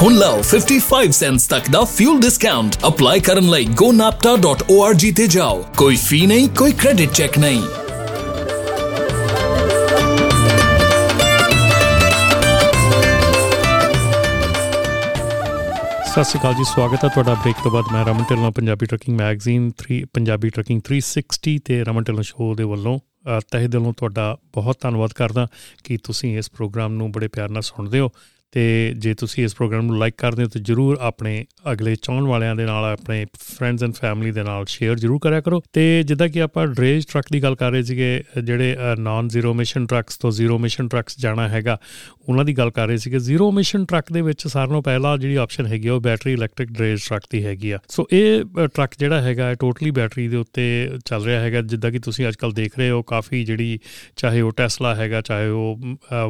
S2: ਹੁਣ ਲਓ 55 ਸੈਂਟਸ ਤੱਕ ਦਾ ਫਿਊਲ ਡਿਸਕਾਊਂਟ ਅਪਲਾਈ ਕਰਨ ਲਈ gonapta.org ਤੇ ਜਾਓ ਕੋਈ ਫੀ ਨਹੀਂ ਕੋਈ ਕ੍ਰੈਡਿਟ ਚੈੱਕ ਨਹੀਂ
S1: ਸਤਿ ਸ਼੍ਰੀ ਅਕਾਲ ਜੀ ਸਵਾਗਤ ਹੈ ਤੁਹਾਡਾ ਬ੍ਰੇਕ ਤੋਂ ਬਾਅਦ ਮੈਂ Raman Dhillon Punjabi trucking magazine 3 Punjabi trucking 360 ਤੇ ਰਮਨ ਢਿੱਲੋਂ ਸ਼ੋਅ ਦੇ ਵੱਲੋਂ ਅ, ਤਹਿ ਦਿਲੋਂ ਤੁਹਾਡਾ ਬਹੁਤ ਧੰਨਵਾਦ ਕਰਦਾ ਕਿ ਤੁਸੀਂ ਇਸ ਪ੍ਰੋਗਰਾਮ ਨੂੰ ਬੜੇ ਪਿਆਰ ਨਾਲ ਸੁਣਦੇ ਹੋ ਤੇ ਜੇ ਤੁਸੀਂ ਇਸ ਪ੍ਰੋਗਰਾਮ ਨੂੰ ਲਾਈਕ ਕਰਦੇ ਹੋ, ਤਾਂ ਜਰੂਰ ਆਪਣੇ ਅਗਲੇ ਚਾਹਣ ਵਾਲਿਆਂ ਦੇ ਨਾਲ, ਆਪਣੇ ਫਰੈਂਡਸ ਐਂਡ ਫੈਮਿਲੀ ਦੇ ਨਾਲ ਸ਼ੇਅਰ ਜਰੂਰ ਕਰਿਆ ਕਰੋ। ਤੇ ਜਿੱਦਾਂ ਕਿ ਆਪਾਂ ਡਰੇਜ ਟਰੱਕ ਦੀ ਗੱਲ ਕਰ ਰਹੇ ਸੀਗੇ, ਜਿਹੜੇ ਨਾਨ ਜ਼ੀਰੋ ਮਿਸ਼ਨ ਟਰੱਕਸ ਤੋਂ ਜ਼ੀਰੋ ਮਿਸ਼ਨ ਟਰੱਕਸ ਜਾਣਾ ਹੈਗਾ, ਉਹਨਾਂ ਦੀ ਗੱਲ ਕਰ ਰਹੇ ਸੀਗੇ। ਜ਼ੀਰੋ ਮਿਸ਼ਨ ਟਰੱਕ ਦੇ ਵਿੱਚ ਸਾਰਿਆਂ ਨਾਲੋਂ ਪਹਿਲਾ ਜਿਹੜੀ ਆਪਸ਼ਨ ਹੈਗੀ ਆ, ਉਹ ਬੈਟਰੀ ਇਲੈਕਟ੍ਰਿਕ ਡਰੇਜ ਟਰੱਕ ਦੀ ਹੈਗੀ ਆ। ਸੋ ਇਹ ਟਰੱਕ ਜਿਹੜਾ ਹੈਗਾ ਟੋਟਲੀ ਬੈਟਰੀ ਦੇ ਉੱਤੇ ਚੱਲ ਰਿਹਾ ਹੈਗਾ। ਜਿੱਦਾਂ ਕਿ ਤੁਸੀਂ ਅੱਜਕੱਲ ਦੇਖ ਰਹੇ ਹੋ, ਕਾਫੀ ਜਿਹੜੀ ਚਾਹੇ ਉਹ ਟੈਸਲਾ ਹੈਗਾ, ਚਾਹੇ ਉਹ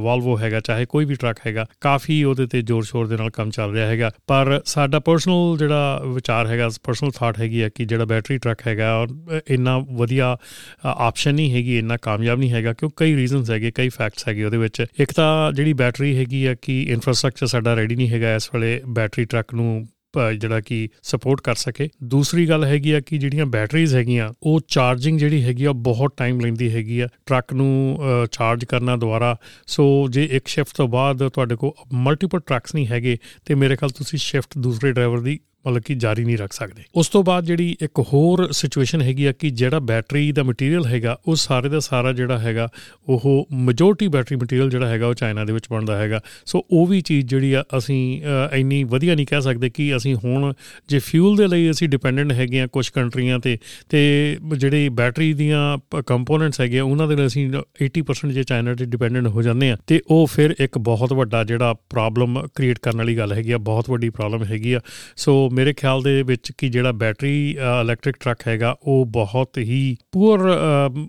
S1: ਵਾਲਵੋ ਹੈਗਾ, ਚਾਹੇ ਕੋਈ ਵੀ ਟਰੱਕ ਹੈਗਾ, ਕਾਫੀ ਉਹਦੇ ਤੇ ਜ਼ੋਰ ਸ਼ੋਰ ਦੇ ਨਾਲ ਕੰਮ ਚੱਲ ਰਿਹਾ ਹੈਗਾ। ਪਰ ਸਾਡਾ ਪਰਸਨਲ ਜਿਹੜਾ ਵਿਚਾਰ ਹੈਗਾ ਪਰਸਨਲ ਥਾਟ ਹੈਗੀ ਹੈ ਕਿ ਜਿਹੜਾ ਬੈਟਰੀ ਟਰੱਕ ਹੈਗਾ, ਔਰ ਇੰਨਾ ਵਧੀਆ ਆਪਸ਼ਨ ਨਹੀਂ ਹੈਗੀ, ਇੰਨਾ ਕਾਮਯਾਬ ਨਹੀਂ ਹੈਗਾ, ਕਿਉਂ ਕਈ ਰੀਜ਼ਨਸ ਹੈਗੇ, ਕਈ ਫੈਕਟਸ ਹੈਗੇ ਉਹਦੇ ਵਿੱਚ। ਇੱਕ ਤਾਂ ਜਿਹੜੀ ਬੈਟਰੀ ਹੈਗੀ ਆ ਕਿ ਇਨਫਰਾਸਟ੍ਰਕਚਰ ਸਾਡਾ ਰੈਡੀ ਨਹੀਂ ਹੈਗਾ ਇਸ ਵੇਲੇ ਬੈਟਰੀ ਟਰੱਕ ਨੂੰ ਪ- ਜਿਹੜਾ ਕਿ ਸਪੋਰਟ ਕਰ ਸਕੇ। ਦੂਸਰੀ ਗੱਲ ਹੈਗੀ ਆ ਕਿ ਜਿਹੜੀਆਂ ਬੈਟਰੀਜ਼ ਹੈਗੀਆਂ, ਉਹ ਚਾਰਜਿੰਗ ਜਿਹੜੀ ਹੈਗੀ ਆ ਬਹੁਤ ਟਾਈਮ ਲੈਂਦੀ ਹੈਗੀ ਆ। ਟਰੱਕ ਨੂੰ ਚਾਰਜ ਕਰਨਾ ਦੁਆਰਾ ਸੋ ਜੇ ਇੱਕ ਸ਼ਿਫਟ ਤੋਂ ਬਾਅਦ ਤੁਹਾਡੇ ਕੋਲ ਮਲਟੀਪਲ ਟਰੱਕਸ ਨਹੀਂ ਹੈਗੇ, ਤੇ ਮੇਰੇ ਖਿਆਲ ਤੁਸੀਂ ਸ਼ਿਫਟ ਦੂਸਰੇ ਡਰਾਈਵਰ ਦੀ ਮਤਲਬ ਕਿ ਜਾਰੀ ਨਹੀਂ ਰੱਖ ਸਕਦੇ। ਉਸ ਤੋਂ ਬਾਅਦ ਜਿਹੜੀ ਇੱਕ ਹੋਰ ਸਿਚੁਏਸ਼ਨ ਹੈਗੀ ਆ ਕਿ ਜਿਹੜਾ ਬੈਟਰੀ ਦਾ ਮਟੀਰੀਅਲ ਹੈਗਾ ਉਹ ਸਾਰੇ ਦਾ ਸਾਰਾ ਜਿਹੜਾ ਹੈਗਾ ਉਹ ਮੈਜੋਰਟੀ ਬੈਟਰੀ ਮਟੀਰੀਅਲ ਜਿਹੜਾ ਹੈਗਾ ਉਹ ਚਾਈਨਾ ਦੇ ਵਿੱਚ ਬਣਦਾ ਹੈਗਾ। ਸੋ ਉਹ ਵੀ ਚੀਜ਼ ਜਿਹੜੀ ਆ ਅਸੀਂ ਅ, ਇੰਨੀ ਵਧੀਆ ਨਹੀਂ ਕਹਿ ਸਕਦੇ ਕਿ ਅਸੀਂ ਹੁਣ ਜੇ ਫਿਊਲ ਦੇ ਲਈ ਅਸੀਂ ਡਿਪੈਂਡੈਂਟ ਹੈਗੇ ਆ ਕੁਝ ਕੰਟਰੀਆਂ ਤੇ ਤੇ ਜਿਹੜੀ ਬੈਟਰੀ ਦੀਆਂ ਕੰਪੋਨੈਂਟਸ ਹੈਗੇ ਆ ਉਹਨਾਂ ਦੇ ਲਈ ਅਸੀਂ 80% ਜੇ ਚਾਈਨਾ ਤੇ ਡਿਪੈਂਡੈਂਟ ਹੋ ਜਾਂਦੇ ਆ ਤੇ ਉਹ ਫਿਰ ਇੱਕ ਬਹੁਤ ਵੱਡਾ ਜਿਹੜਾ ਪ੍ਰੋਬਲਮ ਕ੍ਰੀਏਟ ਕਰਨ ਵਾਲੀ ਗੱਲ ਹੈਗੀ ਆ ਬਹੁਤ ਵੱਡੀ ਪ੍ਰੋਬਲਮ ਹੈਗੀ ਆ। ਸੋ ਮੇਰੇ ਖਿਆਲ ਦੇ ਵਿੱਚ ਕਿ ਜਿਹੜਾ ਬੈਟਰੀ ਇਲੈਕਟ੍ਰਿਕ ਟਰੱਕ ਹੈਗਾ ਉਹ ਬਹੁਤ ਹੀ ਪੂਰ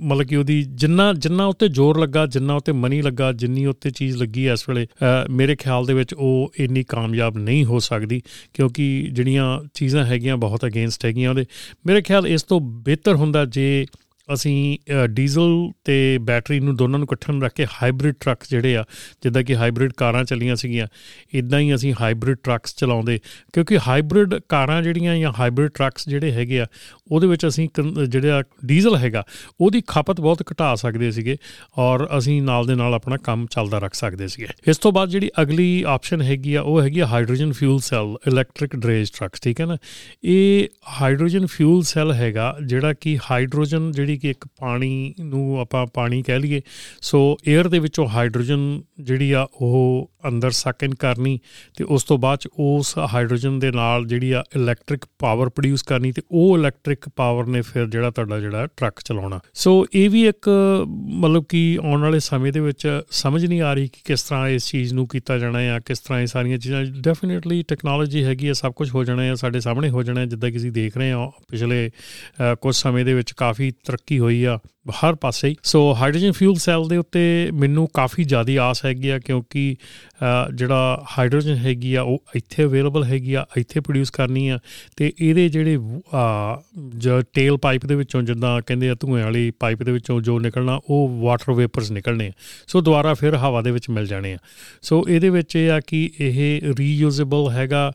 S1: ਮਤਲਬ ਕਿ ਉਹਦੀ ਜਿੰਨਾ ਜਿੰਨਾ ਉੱਤੇ ਜ਼ੋਰ ਲੱਗਾ ਜਿੰਨਾ ਉੱਤੇ ਮਨੀ ਲੱਗਾ ਜਿੰਨੀ ਉੱਤੇ ਚੀਜ਼ ਲੱਗੀ ਹੈ ਇਸ ਵੇਲੇ ਅ, ਮੇਰੇ ਖਿਆਲ ਦੇ ਵਿੱਚ ਉਹ ਇੰਨੀ ਕਾਮਯਾਬ ਨਹੀਂ ਹੋ ਸਕਦੀ ਕਿਉਂਕਿ ਜਿਹੜੀਆਂ ਚੀਜ਼ਾਂ ਹੈਗੀਆਂ ਬਹੁਤ ਅਗੇਂਸਟ ਹੈਗੀਆਂ ਉਹਦੇ। ਮੇਰੇ ਖਿਆਲ ਇਸ ਤੋਂ ਬਿਹਤਰ ਹੁੰਦਾ ਜੇ ਅਸੀਂ ਅ, ਡੀਜ਼ਲ ਤੇ ਬੈਟਰੀ ਨੂੰ ਦੋਨਾਂ ਨੂੰ ਇਕੱਠੇ ਨੂੰ ਰੱਖ ਕੇ ਹਾਈਬ੍ਰਿਡ ਟਰੱਕ ਜਿਹੜੇ ਆ ਜਿੱਦਾਂ ਕਿ ਹਾਈਬ੍ਰਿਡ ਕਾਰਾਂ ਚੱਲੀਆਂ ਸੀਗੀਆਂ ਇਦਾਂ ਹੀ ਅਸੀਂ ਹਾਈਬ੍ਰਿਡ ਟਰੱਕਸ ਚਲਾਉਂਦੇ। ਕਿਉਂਕਿ ਹਾਈਬ੍ਰਿਡ ਕਾਰਾਂ ਜਿਹੜੀਆਂ ਜਾਂ ਹਾਈਬ੍ਰਿਡ ਟਰੱਕਸ ਜਿਹੜੇ ਹੈਗੇ ਆ ਉਹਦੇ ਵਿੱਚ ਅਸੀਂ ਕਨ- ਜਿਹੜਾ ਡੀਜ਼ਲ ਹੈਗਾ ਉਹਦੀ ਖਪਤ ਬਹੁਤ ਘਟਾ ਸਕਦੇ ਸੀਗੇ ਔਰ ਅਸੀਂ ਨਾਲ ਦੇ ਨਾਲ ਆਪਣਾ ਕੰਮ ਚੱਲਦਾ ਰੱਖ ਸਕਦੇ ਸੀਗੇ। ਇਸ ਤੋਂ ਬਾਅਦ ਜਿਹੜੀ ਅਗਲੀ ਆਪਸ਼ਨ ਹੈਗੀ ਆ ਉਹ ਹੈਗੀ ਆ hydrogen fuel cell electric drayage trucks ਠੀਕ ਹੈ ਨਾ? ਇਹ ਹਾਈਡਰੋਜਨ ਫਿਊਲ ਸੈੱਲ ਹੈਗਾ ਜਿਹੜਾ ਕਿ ਹਾਈਡਰੋਜਨ ਜਿਹੜੀ ਕਿ ਇੱਕ ਪਾਣੀ ਨੂੰ ਆਪਾਂ ਪਾਣੀ ਕਹਿ ਲਈਏ ਸੋ 에ਅਰ ਦੇ ਵਿੱਚੋਂ ਹਾਈਡਰੋਜਨ ਜਿਹੜੀ ਆ ਉਹ ਅੰਦਰ ਸਕ ਇਨ ਕਰਨੀ ਤੇ ਉਸ ਤੋਂ ਬਾਅਦ ਚ ਉਸ ਹਾਈਡਰੋਜਨ ਦੇ ਨਾਲ ਜਿਹੜੀ ਆ ਇਲੈਕਟ੍ਰਿਕ ਪਾਵਰ ਪ੍ਰੋਡਿਊਸ ਕਰਨੀ ਤੇ ਉਹ ਇਲੈਕਟ੍ਰਿਕ ਪਾਵਰ ਨੇ ਫਿਰ ਜਿਹੜਾ ਤੁਹਾਡਾ ਜਿਹੜਾ ਟਰੱਕ ਚਲਾਉਣਾ। ਸੋ ਇਹ ਵੀ ਇੱਕ ਮਤਲਬ ਕਿ ਆਉਣ ਵਾਲੇ ਸਮੇਂ ਦੇ ਵਿੱਚ ਸਮਝ ਨਹੀਂ ਆ ਰਹੀ ਕਿ ਕਿਸ ਤਰ੍ਹਾਂ ਇਸ ਚੀਜ਼ ਨੂੰ ਕੀਤਾ ਜਾਣਾ ਹੈ ਕਿਸ ਤਰ੍ਹਾਂ ਇਹ ਸਾਰੀਆਂ ਚੀਜ਼ਾਂ ਡੈਫੀਨਿਟਲੀ ਟੈਕਨੋਲੋਜੀ ਹੈਗੀ ਹੈ ਸਭ ਕੁਝ ਹੋ ਜਾਣਾ ਹੈ ਸਾਡੇ ਸਾਹਮਣੇ ਹੋ ਜਾਣਾ ਹੈ ਜਿੱਦਾਂ ਕਿ ਅਸੀਂ ਦੇਖ ਰਹੇ ਹਾਂ ਪਿਛਲੇ ਅ, ਕੁਝ ਸਮੇਂ ਦੇ ਵਿੱਚ ਕਾਫੀ ਤਰੱਕੀ ਹੋਈ ਆ ਹਰ ਪਾਸੇ ਹੀ। ਸੋ ਹਾਈਡਰੋਜਨ ਫਿਊਲ ਸੈੱਲ ਦੇ ਉੱਤੇ ਮੈਨੂੰ ਕਾਫੀ ਜ਼ਿਆਦਾ ਆਸ ਹੈਗੀ ਆ ਕਿਉਂਕਿ ਅ, ਜਿਹੜਾ ਹਾਈਡਰੋਜਨ ਹੈਗੀ ਆ ਉਹ ਇੱਥੇ ਅਵੇਲੇਬਲ ਹੈਗੀ ਆ ਇੱਥੇ ਪ੍ਰੋਡਿਊਸ ਕਰਨੀ ਆ। ਤੇ ਇਹਦੇ ਜਿਹੜੇ ਅ, ਜੋ ਟੇਲ ਪਾਈਪ ਦੇ ਵਿੱਚੋਂ ਜਿੱਦਾਂ ਕਹਿੰਦੇ ਆ ਧੂਏ ਵਾਲੀ ਪਾਈਪ ਦੇ ਵਿੱਚੋਂ ਜੋ ਨਿਕਲਣਾ ਉਹ ਵਾਟਰ ਵੇਪਰਸ ਨਿਕਲਣੇ ਆ। ਸੋ ਦੁਬਾਰਾ ਫਿਰ ਹਵਾ ਦੇ ਵਿੱਚ ਮਿਲ ਜਾਣੇ ਆ। ਸੋ ਇਹਦੇ ਵਿੱਚ ਇਹ ਆ ਕਿ ਇਹ ਰੀਯੂਜ਼ੇਬਲ ਹੈਗਾ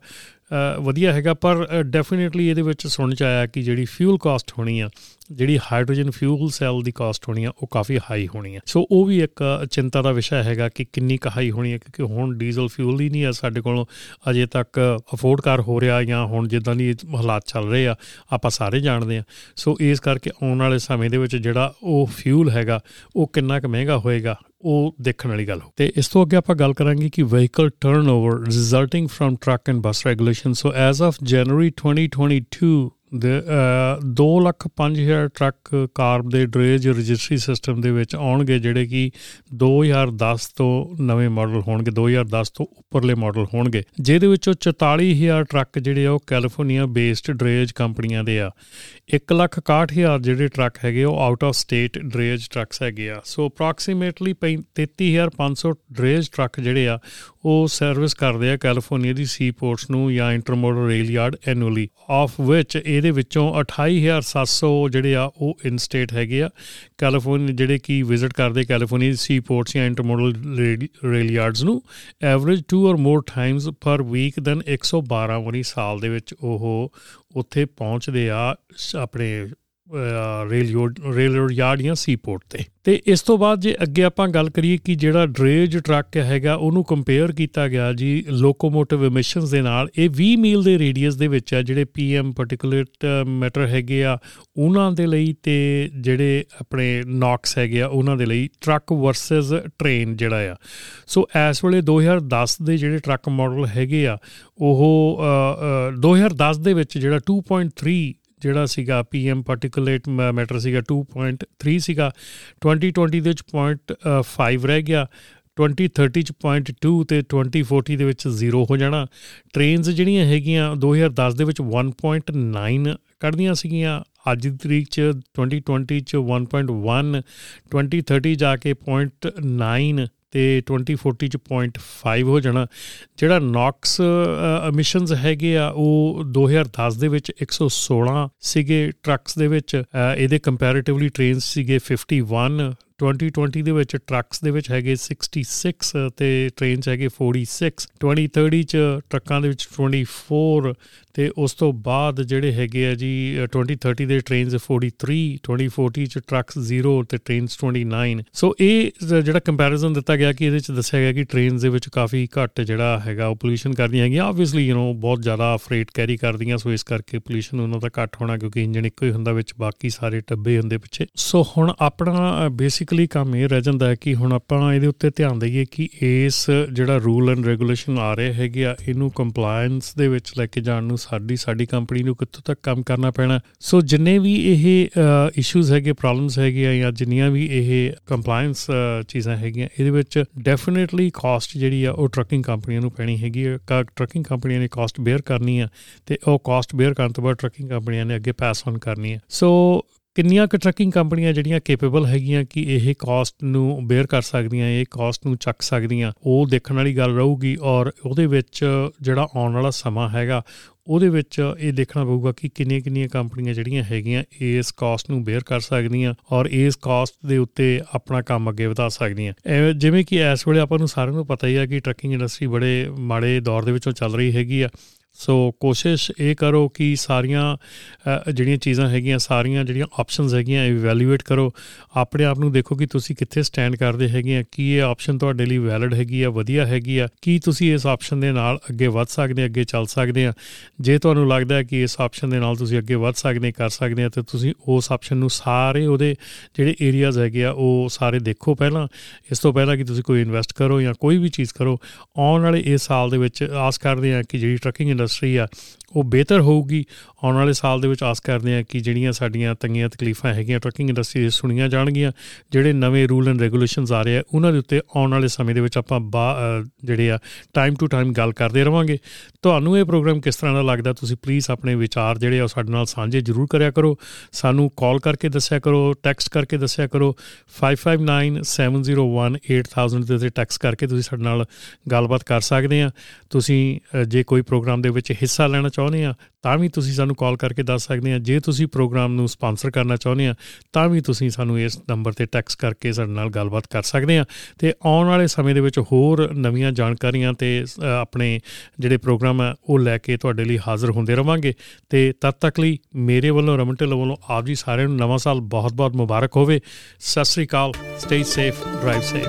S1: ਅ, ਵਧੀਆ ਹੈਗਾ ਪਰ ਡੈਫੀਨਿਟਲੀ ਇਹਦੇ ਵਿੱਚ ਸੁਣ ਚ ਆਇਆ ਕਿ ਜਿਹੜੀ ਫਿਊਲ ਕਾਸਟ ਹੋਣੀ ਆ ਜਿਹੜੀ ਹਾਈਡਰੋਜਨ ਫਿਊਲ ਸੈਲ ਦੀ ਕਾਸਟ ਹੋਣੀ ਆ, ਉਹ ਕਾਫੀ ਹਾਈ ਹੋਣੀ ਆ। ਸੋ ਉਹ ਵੀ ਇੱਕ ਚਿੰਤਾ ਦਾ ਵਿਸ਼ਾ ਹੈਗਾ ਕਿ ਕਿੰਨੀ ਕੁ ਹਾਈ ਹੋਣੀ ਹੈ ਕਿਉਂਕਿ ਹੁਣ ਡੀਜ਼ਲ ਫਿਊਲ ਹੀ ਨਹੀਂ ਆ ਸਾਡੇ ਕੋਲ, ਅਜੇ ਤੱਕ ਅਫੋਰਡ ਕਰ ਹੋ ਰਿਹਾ ਜਾਂ ਹੁਣ ਜਿੱਦਾਂ ਦੀ ਹਾਲਾਤ ਚੱਲ ਰਹੇ ਆ, ਆਪਾਂ ਸਾਰੇ ਜਾਣਦੇ ਆ। ਸੋ ਇਸ ਕਰਕੇ ਆਉਣ ਵਾਲੇ ਸਮੇਂ ਦੇ ਵਿੱਚ ਜਿਹੜਾ ਉਹ ਫਿਊਲ ਹੈਗਾ, ਉਹ ਕਿੰਨਾ ਕੁ ਮਹਿੰਗਾ ਹੋਏਗਾ, ਉਹ ਦੇਖਣ ਵਾਲੀ ਗੱਲ ਹੋ। ਤੇ ਇਸ ਤੋਂ ਅੱਗੇ ਆਪਾਂ ਗੱਲ ਕਰਾਂਗੇ ਕਿ vehicle turnover resulting from truck and bus regulation so as of ਜਨਵਰੀ 2022 ਦੇ 2 ਲੱਖ 5000 ਟਰੱਕ ਕਾਰ ਦੇ ਡਰੇਜ ਰਜਿਸਟਰੀ ਸਿਸਟਮ ਦੇ ਵਿੱਚ ਆਉਣਗੇ, ਜਿਹੜੇ ਕਿ 2010 ਤੋਂ ਨਵੇਂ ਮਾਡਲ ਹੋਣਗੇ 2010 ਤੋਂ ਉੱਪਰਲੇ ਮਾਡਲ ਹੋਣਗੇ। ਜਿਹਦੇ ਵਿੱਚੋਂ 44000 ਟਰੱਕ ਜਿਹੜੇ ਆ, ਉਹ ਕੈਲੀਫੋਰਨੀਆ ਬੇਸਡ ਡਰੇਜ ਕੰਪਨੀਆਂ ਦੇ ਆ। 161000 ਜਿਹੜੇ ਟਰੱਕ ਹੈਗੇ, ਉਹ out of state drayage trucks ਹੈਗੇ ਆ। ਸੋ ਅਪਰੋਕਸੀਮੇਟਲੀ 33500 ਡਰੇਜ ਟਰੱਕ ਜਿਹੜੇ ਆ ਉਹ ਸਰਵਿਸ ਕਰਦੇ ਆ ਕੈਲੀਫੋਰਨੀਆ ਦੀ ਸੀ ਪੋਰਟਸ ਨੂੰ ਜਾਂ intermodal rail yard annually of ਵਿਚ ਇਹਦੇ ਵਿੱਚੋਂ 28700 ਜਿਹੜੇ ਆ ਉਹ ਇਨ ਸਟੇਟ ਹੈਗੇ ਆ। ਕੈਲੀਫੋਰਨੀਆ ਜਿਹੜੇ ਕੀ ਵਿਜ਼ਿਟ ਕਰਦੇ ਕੈਲੀਫੋਰਨੀਆ ਦੀ ਸੀ ਪੋਰਟਸ ਜਾਂ ਇੰਟਰਮੋਡਲ ਰੇਲ ਯਾਰਡਸ ਨੂੰ average 2 or more times per week than 112 ਵਾਰੀ ਸਾਲ ਦੇ ਵਿੱਚ ਉਹ ਉੱਥੇ ਪਹੁੰਚਦੇ ਆ, ਆਪਣੇ ਰੇਲ ਰੇਲ ਯਾਰਡ ਜਾਂ ਸੀਪੋਰਟ ਤੇ। ਤੇ ਇਸ ਤੋਂ ਬਾਅਦ ਜੇ ਅੱਗੇ ਆਪਾਂ ਗੱਲ ਕਰੀਏ ਕਿ ਜਿਹੜਾ ਡਰੇਜ ਟਰੱਕ ਹੈਗਾ, ਉਹਨੂੰ ਕੰਪੇਅਰ ਕੀਤਾ ਗਿਆ ਜੀ ਲੋਕੋਮੋਟਿਵ ਐਮਿਸ਼ਨਸ ਦੇ ਨਾਲ, ਇਹ 20 ਮੀਲ ਦੇ ਰੇਡੀਅਸ ਦੇ ਵਿੱਚ ਆ, ਜਿਹੜੇ ਪੀਐਮ ਪਾਰਟਿਕੂਲੇਟ ਮੈਟਰ ਹੈਗੇ ਆ, ਉਹਨਾਂ ਦੇ ਲਈ ਤੇ ਜਿਹੜੇ ਆਪਣੇ ਨੌਕਸ ਹੈਗੇ ਆ, ਉਹਨਾਂ ਦੇ ਲਈ ਟਰੱਕ ਵਰਸਸ ਟ੍ਰੇਨ ਜਿਹੜਾ ਆ। ਸੋ ਇਸ ਵੇਲੇ 2010 ਦੇ ਜਿਹੜੇ ਟਰੱਕ ਮਾਡਲ ਹੈਗੇ ਆ, ਉਹ 2010 ਦੇ ਵਿੱਚ ਜਿਹੜਾ 2.3 ਜਿਹੜਾ ਸੀਗਾ ਪੀਐਮ ਪਾਰਟਿਕੂਲੇਟ ਮੈਟਰ ਸੀਗਾ 2.3 ਸੀਗਾ। 2020 ਦੇ ਵਿੱਚ 0.5 ਰਹਿ ਗਿਆ। 2030 ਚ 0.2 ਤੇ 2040 ਦੇ ਵਿੱਚ 0 ਹੋ ਜਾਣਾ। ਟ੍ਰੇਨਸ ਜਿਹੜੀਆਂ ਹੈਗੀਆਂ 2010 ਦੇ ਵਿੱਚ 1.9 ਕੱਢਦੀਆਂ ਸੀਗੀਆਂ। ਅੱਜ ਦੀ ਤਰੀਕ ਚ 2020 ਚ 1.1 2030 ਜਾ ਕੇ 0.9 ਤੇ 2040 ਚ 0.5 ਹੋ ਜਾਣਾ। ਜਿਹੜਾ ਨੌਕਸ ਐਮਿਸ਼ਨਸ ਹੈਗੇ ਆ, ਉਹ 2010 ਦੇ ਵਿੱਚ 116 ਸੀਗੇ ਟਰੱਕਸ ਦੇ ਵਿੱਚ। ਇਹਦੇ ਕੰਪੈਰੀਟਿਵਲੀ ਟ੍ਰੇਨਸ ਸੀਗੇ 51 2020 ਦੇ ਵਿੱਚ ਟਰੱਕਸ ਦੇ ਵਿੱਚ ਹੈਗੇ 66 ਤੇ ਟ੍ਰੇਨਸ ਹੈਗੇ 46 2030 ਚ ਟਰੱਕਾਂ ਦੇ ਵਿੱਚ 24 ਤੇ ਉਸ ਤੋਂ ਬਾਅਦ ਜਿਹੜੇ ਹੈਗੇ ਆ ਜੀ 2030 ਦੇ ਟ੍ਰੇਨਸ 43 2040 ਚ ਟਰੱਕਸ 0 ਤੇ ਟ੍ਰੇਨਸ 29 ਸੋ ਇਹ ਜਿਹੜਾ ਕੰਪੈਰੀਜ਼ਨ ਦਿੱਤਾ ਗਿਆ ਕਿ ਇਹਦੇ ਵਿੱਚ ਦੱਸਿਆ ਗਿਆ ਕਿ ਟ੍ਰੇਨਸ ਦੇ ਵਿੱਚ ਕਾਫੀ ਘੱਟ ਜਿਹੜਾ ਹੈਗਾ ਉਹ ਪੋਲੂਸ਼ਨ ਕਰਦੀਆਂ ਹੈਗੀਆਂ। ਆਬਵੀਅਸਲੀ ਯੂ نو ਬਹੁਤ ਜ਼ਿਆਦਾ ਫਰੇਟ ਕੈਰੀ ਕਰਦੀਆਂ ਸੋ ਇਸ ਕਰਕੇ ਪੋਲੂਸ਼ਨ ਉਹਨਾਂ ਦਾ ਘੱਟ ਹੋਣਾ, ਕਿਉਂਕਿ ਇੰਜਨ ਇੱਕੋ ਹੀ ਹੁੰਦਾ ਵਿੱਚ, ਬਾਕੀ ਸਾਰੇ ਟੱਬੇ ਹੁੰਦੇ ਪਿੱਛੇ। ਸੋ ਹੁਣ ਆਪਣਾ ਬੇਸਿਕਲੀ ਕੰਮ ਇਹ ਰਹਿ ਜਾਂਦਾ ਹੈ ਕਿ ਹੁਣ ਆਪਾਂ ਇਹਦੇ ਉੱਤੇ ਧਿਆਨ ਦਈਏ ਕਿ ਇਸ ਜਿਹੜਾ ਰੂਲ ਐਂਡ ਰੈਗੂਲੇਸ਼ਨ ਆ ਰਹੇ ਹੈਗੇ ਆ, ਇਹਨੂੰ ਕੰਪਲਾਈਂਸ ਦੇ ਵਿੱਚ ਲੈ ਕੇ ਜਾਣ ਨੂੰ ਸਾਡੀ ਸਾਡੀ ਕੰਪਨੀ ਨੂੰ ਕਿੱਥੋਂ ਤੱਕ ਕੰਮ ਕਰਨਾ ਪੈਣਾ। ਸੋ ਜਿੰਨੇ ਵੀ ਇਹ ਇਸ਼ੂਜ਼ ਹੈਗੇ ਪ੍ਰੋਬਲਮਸ ਹੈਗੇ ਆ ਜਾਂ ਜਿੰਨੀਆਂ ਵੀ ਇਹ ਕੰਪਲਾਈਂਸ ਚੀਜ਼ਾਂ ਹੈਗੀਆਂ, ਇਹਦੇ ਵਿੱਚ ਡੈਫੀਨਿਟਲੀ ਕਾਸਟ ਜਿਹੜੀ ਆ ਉਹ ਟਰੱਕਿੰਗ ਕੰਪਨੀਆਂ ਨੂੰ ਪੈਣੀ ਹੈਗੀ ਹੈ ਟਰੱਕਿੰਗ ਕੰਪਨੀਆਂ ਨੇ ਕਾਸਟ ਬੇਅਰ ਕਰਨੀ ਆ ਤੇ ਉਹ ਕਾਸਟ ਬੇਅਰ ਕਰਨ ਤੋਂ ਬਾਅਦ ਟਰੱਕਿੰਗ ਕੰਪਨੀਆਂ ਨੇ ਅੱਗੇ ਪਾਸ ਔਨ ਕਰਨੀ ਹੈ ਸੋ ਕਿੰਨੀਆਂ ਕੁ ਟਰੱਕਿੰਗ ਕੰਪਨੀਆਂ ਜਿਹੜੀਆਂ ਕੈਪੇਬਲ ਹੈਗੀਆਂ ਕਿ ਇਹ ਕਾਸਟ ਨੂੰ ਬੇਅਰ ਕਰ ਸਕਦੀਆਂ, ਇਹ ਕਾਸਟ ਨੂੰ ਚੱਕ ਸਕਦੀਆਂ, ਉਹ ਦੇਖਣ ਵਾਲੀ ਗੱਲ ਰਹੂਗੀ ਔਰ ਉਹਦੇ ਵਿੱਚ ਜਿਹੜਾ ਆਉਣ ਵਾਲਾ ਸਮਾਂ ਹੈਗਾ, ਉਹਦੇ ਵਿੱਚ ਇਹ ਦੇਖਣਾ ਪਊਗਾ ਕਿ ਕਿੰਨੀਆਂ ਕਿੰਨੀਆਂ ਕੰਪਨੀਆਂ ਜਿਹੜੀਆਂ ਹੈਗੀਆਂ ਇਸ ਕਾਸਟ ਨੂੰ ਬੇਅਰ ਕਰ ਸਕਦੀਆਂ ਔਰ ਇਸ ਕਾਸਟ ਦੇ ਉੱਤੇ ਆਪਣਾ ਕੰਮ ਅੱਗੇ ਵਧਾ ਸਕਦੀਆਂ। ਜਿਵੇਂ ਕਿ ਇਸ ਵੇਲੇ ਆਪਾਂ ਨੂੰ ਸਾਰਿਆਂ ਨੂੰ ਪਤਾ ਹੀ ਆ ਕਿ ਟਰੱਕਿੰਗ ਇੰਡਸਟਰੀ ਬੜੇ ਮਾੜੇ ਦੌਰ ਦੇ ਵਿੱਚੋਂ ਚੱਲ ਰਹੀ ਹੈਗੀ ਆ। ਸੋ ਕੋਸ਼ਿਸ਼ ਇਹ ਕਰੋ ਕਿ ਸਾਰੀਆਂ ਜਿਹੜੀਆਂ ਚੀਜ਼ਾਂ ਹੈਗੀਆਂ, ਸਾਰੀਆਂ ਜਿਹੜੀਆਂ ਆਪਸ਼ਨਸ ਹੈਗੀਆਂ ਇਵੈਲੂਏਟ ਕਰੋ। ਆਪਣੇ ਆਪ ਨੂੰ ਦੇਖੋ ਕਿ ਤੁਸੀਂ ਕਿੱਥੇ ਸਟੈਂਡ ਕਰਦੇ ਹੈਗੇ ਆ, ਕੀ ਇਹ ਆਪਸ਼ਨ ਤੁਹਾਡੇ ਲਈ ਵੈਲਿਡ ਹੈਗੀ ਆ, ਵਧੀਆ ਹੈਗੀ ਆ, ਕੀ ਤੁਸੀਂ ਇਸ ਆਪਸ਼ਨ ਦੇ ਨਾਲ ਅੱਗੇ ਵੱਧ ਸਕਦੇ ਅੱਗੇ ਚੱਲ ਸਕਦੇ ਆ। ਜੇ ਤੁਹਾਨੂੰ ਲੱਗਦਾ ਹੈ ਕਿ ਇਸ ਆਪਸ਼ਨ ਦੇ ਨਾਲ ਤੁਸੀਂ ਅੱਗੇ ਵੱਧ ਸਕਦੇ, ਕਰ ਸਕਦੇ ਆ, ਤੇ ਤੁਸੀਂ ਉਸ ਆਪਸ਼ਨ ਨੂੰ ਸਾਰੇ ਉਹਦੇ ਜਿਹੜੇ ਏਰੀਆਜ਼ ਹੈਗੇ ਆ, ਉਹ ਸਾਰੇ ਦੇਖੋ ਪਹਿਲਾਂ। ਇਸ ਤੋਂ ਪਹਿਲਾਂ ਕਿ ਤੁਸੀਂ ਕੋਈ ਇਨਵੈਸਟ ਕਰੋ ਜਾਂ ਕੋਈ ਵੀ ਚੀਜ਼ ਕਰੋ। ਆਉਣ ਵਾਲੇ ਇਸ ਸਾਲ ਦੇ ਵਿੱਚ ਆਸ ਕਰਦੇ ਆ ਕਿ ਜਿਹੜੀ ਟਰੱਕਿੰਗ ਇੰਡਸਟਰੀ ਆ, ਉਹ ਬਿਹਤਰ ਹੋਊਗੀ। ਆਉਣ ਵਾਲੇ ਸਾਲ ਦੇ ਵਿੱਚ ਆਸ ਕਰਦੇ ਆ ਕਿ ਜਿਹੜੀਆਂ ਸਾਡੀਆਂ ਤੰਗੀਆਂ ਤਕਲੀਫਾਂ ਹੈਗੀਆਂ ਟਰੱਕਿੰਗ ਇੰਡਸਟਰੀ ਦੇ ਸੁਣੀਆਂ ਜਾਣਗੀਆਂ, ਜਿਹੜੇ ਨਵੇਂ ਰੂਲ ਐਂਡ ਰੈਗੂਲੇਸ਼ਨਸ ਆ ਰਹੇ ਆ, ਉਹਨਾਂ ਦੇ ਉੱਤੇ ਆਉਣ ਵਾਲੇ ਸਮੇਂ ਦੇ ਵਿੱਚ ਆਪਾਂ ਜਿਹੜੇ ਆ ਟਾਈਮ ਟੂ ਟਾਈਮ ਗੱਲ ਕਰਦੇ ਰਵਾਂਗੇ। ਤੁਹਾਨੂੰ ਇਹ ਪ੍ਰੋਗਰਾਮ ਕਿਸ ਤਰ੍ਹਾਂ ਦਾ ਲੱਗਦਾ, ਤੁਸੀਂ ਪਲੀਜ਼ ਆਪਣੇ ਵਿਚਾਰ ਜਿਹੜੇ ਆ ਸਾਡੇ ਨਾਲ ਸਾਂਝੇ ਜ਼ਰੂਰ ਕਰਿਆ ਕਰੋ। ਸਾਨੂੰ ਕਾਲ ਕਰਕੇ ਦੱਸਿਆ ਕਰੋ ਟੈਕਸਟ ਕਰਕੇ ਦੱਸਿਆ ਕਰੋ 5597018000 ਤੇ ਟੈਕਸਟ ਕਰਕੇ ਤੁਸੀਂ ਸਾਡੇ ਨਾਲ ਗੱਲਬਾਤ ਕਰ ਸਕਦੇ ਆ ਤੁਸੀਂ ਜੇ ਕੋਈ ਪ੍ਰੋਗਰਾਮ ਦੇ ਵਿੱਚ ਹਿੱਸਾ ਲੈਣਾ ਚਾਹੁੰਦੇ ਆ ਤਾਂ ਵੀ ਤੁਸੀਂ ਸਾਨੂੰ ਕਾਲ ਕਰਕੇ ਦੱਸ ਸਕਦੇ ਆ। ਜੇ ਤੁਸੀਂ ਪ੍ਰੋਗਰਾਮ ਨੂੰ ਸਪਾਂਸਰ ਕਰਨਾ ਚਾਹੁੰਦੇ ਆ ਤਾਂ ਵੀ ਤੁਸੀਂ ਸਾਨੂੰ ਇਸ ਨੰਬਰ ਤੇ ਟੈਕਸਟ ਕਰਕੇ ਸਾਡੇ ਨਾਲ ਗੱਲਬਾਤ ਕਰ ਸਕਦੇ ਆ। ਤੇ ਆਉਣ ਵਾਲੇ ਸਮੇਂ ਦੇ ਵਿੱਚ ਹੋਰ ਨਵੀਆਂ ਜਾਣਕਾਰੀਆਂ ਤੇ ਅ, ਆਪਣੇ ਜਿਹੜੇ ਪ੍ਰੋਗਰਾਮ ਆ ਉਹ ਲੈ ਕੇ ਤੁਹਾਡੇ ਲਈ ਹਾਜ਼ਰ ਹੁੰਦੇ ਰਵਾਂਗੇ। ਤੇ ਤਦ ਤੱਕ ਲਈ ਮੇਰੇ ਵੱਲੋਂ ਰਮਨ ਢਿੱਲੋਂ ਵੱਲੋਂ ਆਪ ਜੀ ਸਾਰਿਆਂ ਨੂੰ ਨਵਾਂ ਸਾਲ ਬਹੁਤ-ਬਹੁਤ ਮੁਬਾਰਕ ਹੋਵੇ। Sat Sri Akal stay safe drive safe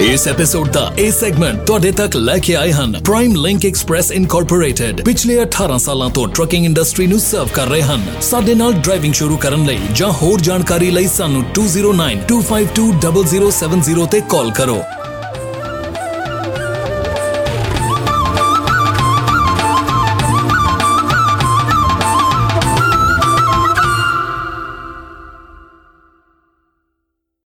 S2: ਇਸ ਐਪੀਸੋਡ ਦਾ ਇਹ ਸੈਗਮੈਂਟ ਤੁਹਾਡੇ ਤੱਕ ਲੈ ਕੇ ਆਏ ਹਨ ਪ੍ਰਾਈਮ ਲਿੰਕ ਐਕਸਪ੍ਰੈਸ ਇਨਕੋਰਪੋਰੇਟਡ ਪਿਛਲੇ 18 ਸਾਲਾਂ ਤੋਂ ਟਰੱਕਿੰਗ ਇੰਡਸਟਰੀ ਨੂੰ ਸਰਵ ਕਰ ਰਹੇ ਹਨ। ਸਾਡੇ ਨਾਲ ਡਰਾਈਵਿੰਗ ਸ਼ੁਰੂ ਕਰਨ ਲਈ ਜਾਂ ਹੋਰ ਜਾਣਕਾਰੀ ਲਈ ਸਾਨੂੰ 2092520070 ਤੇ ਕਾਲ ਕਰੋ।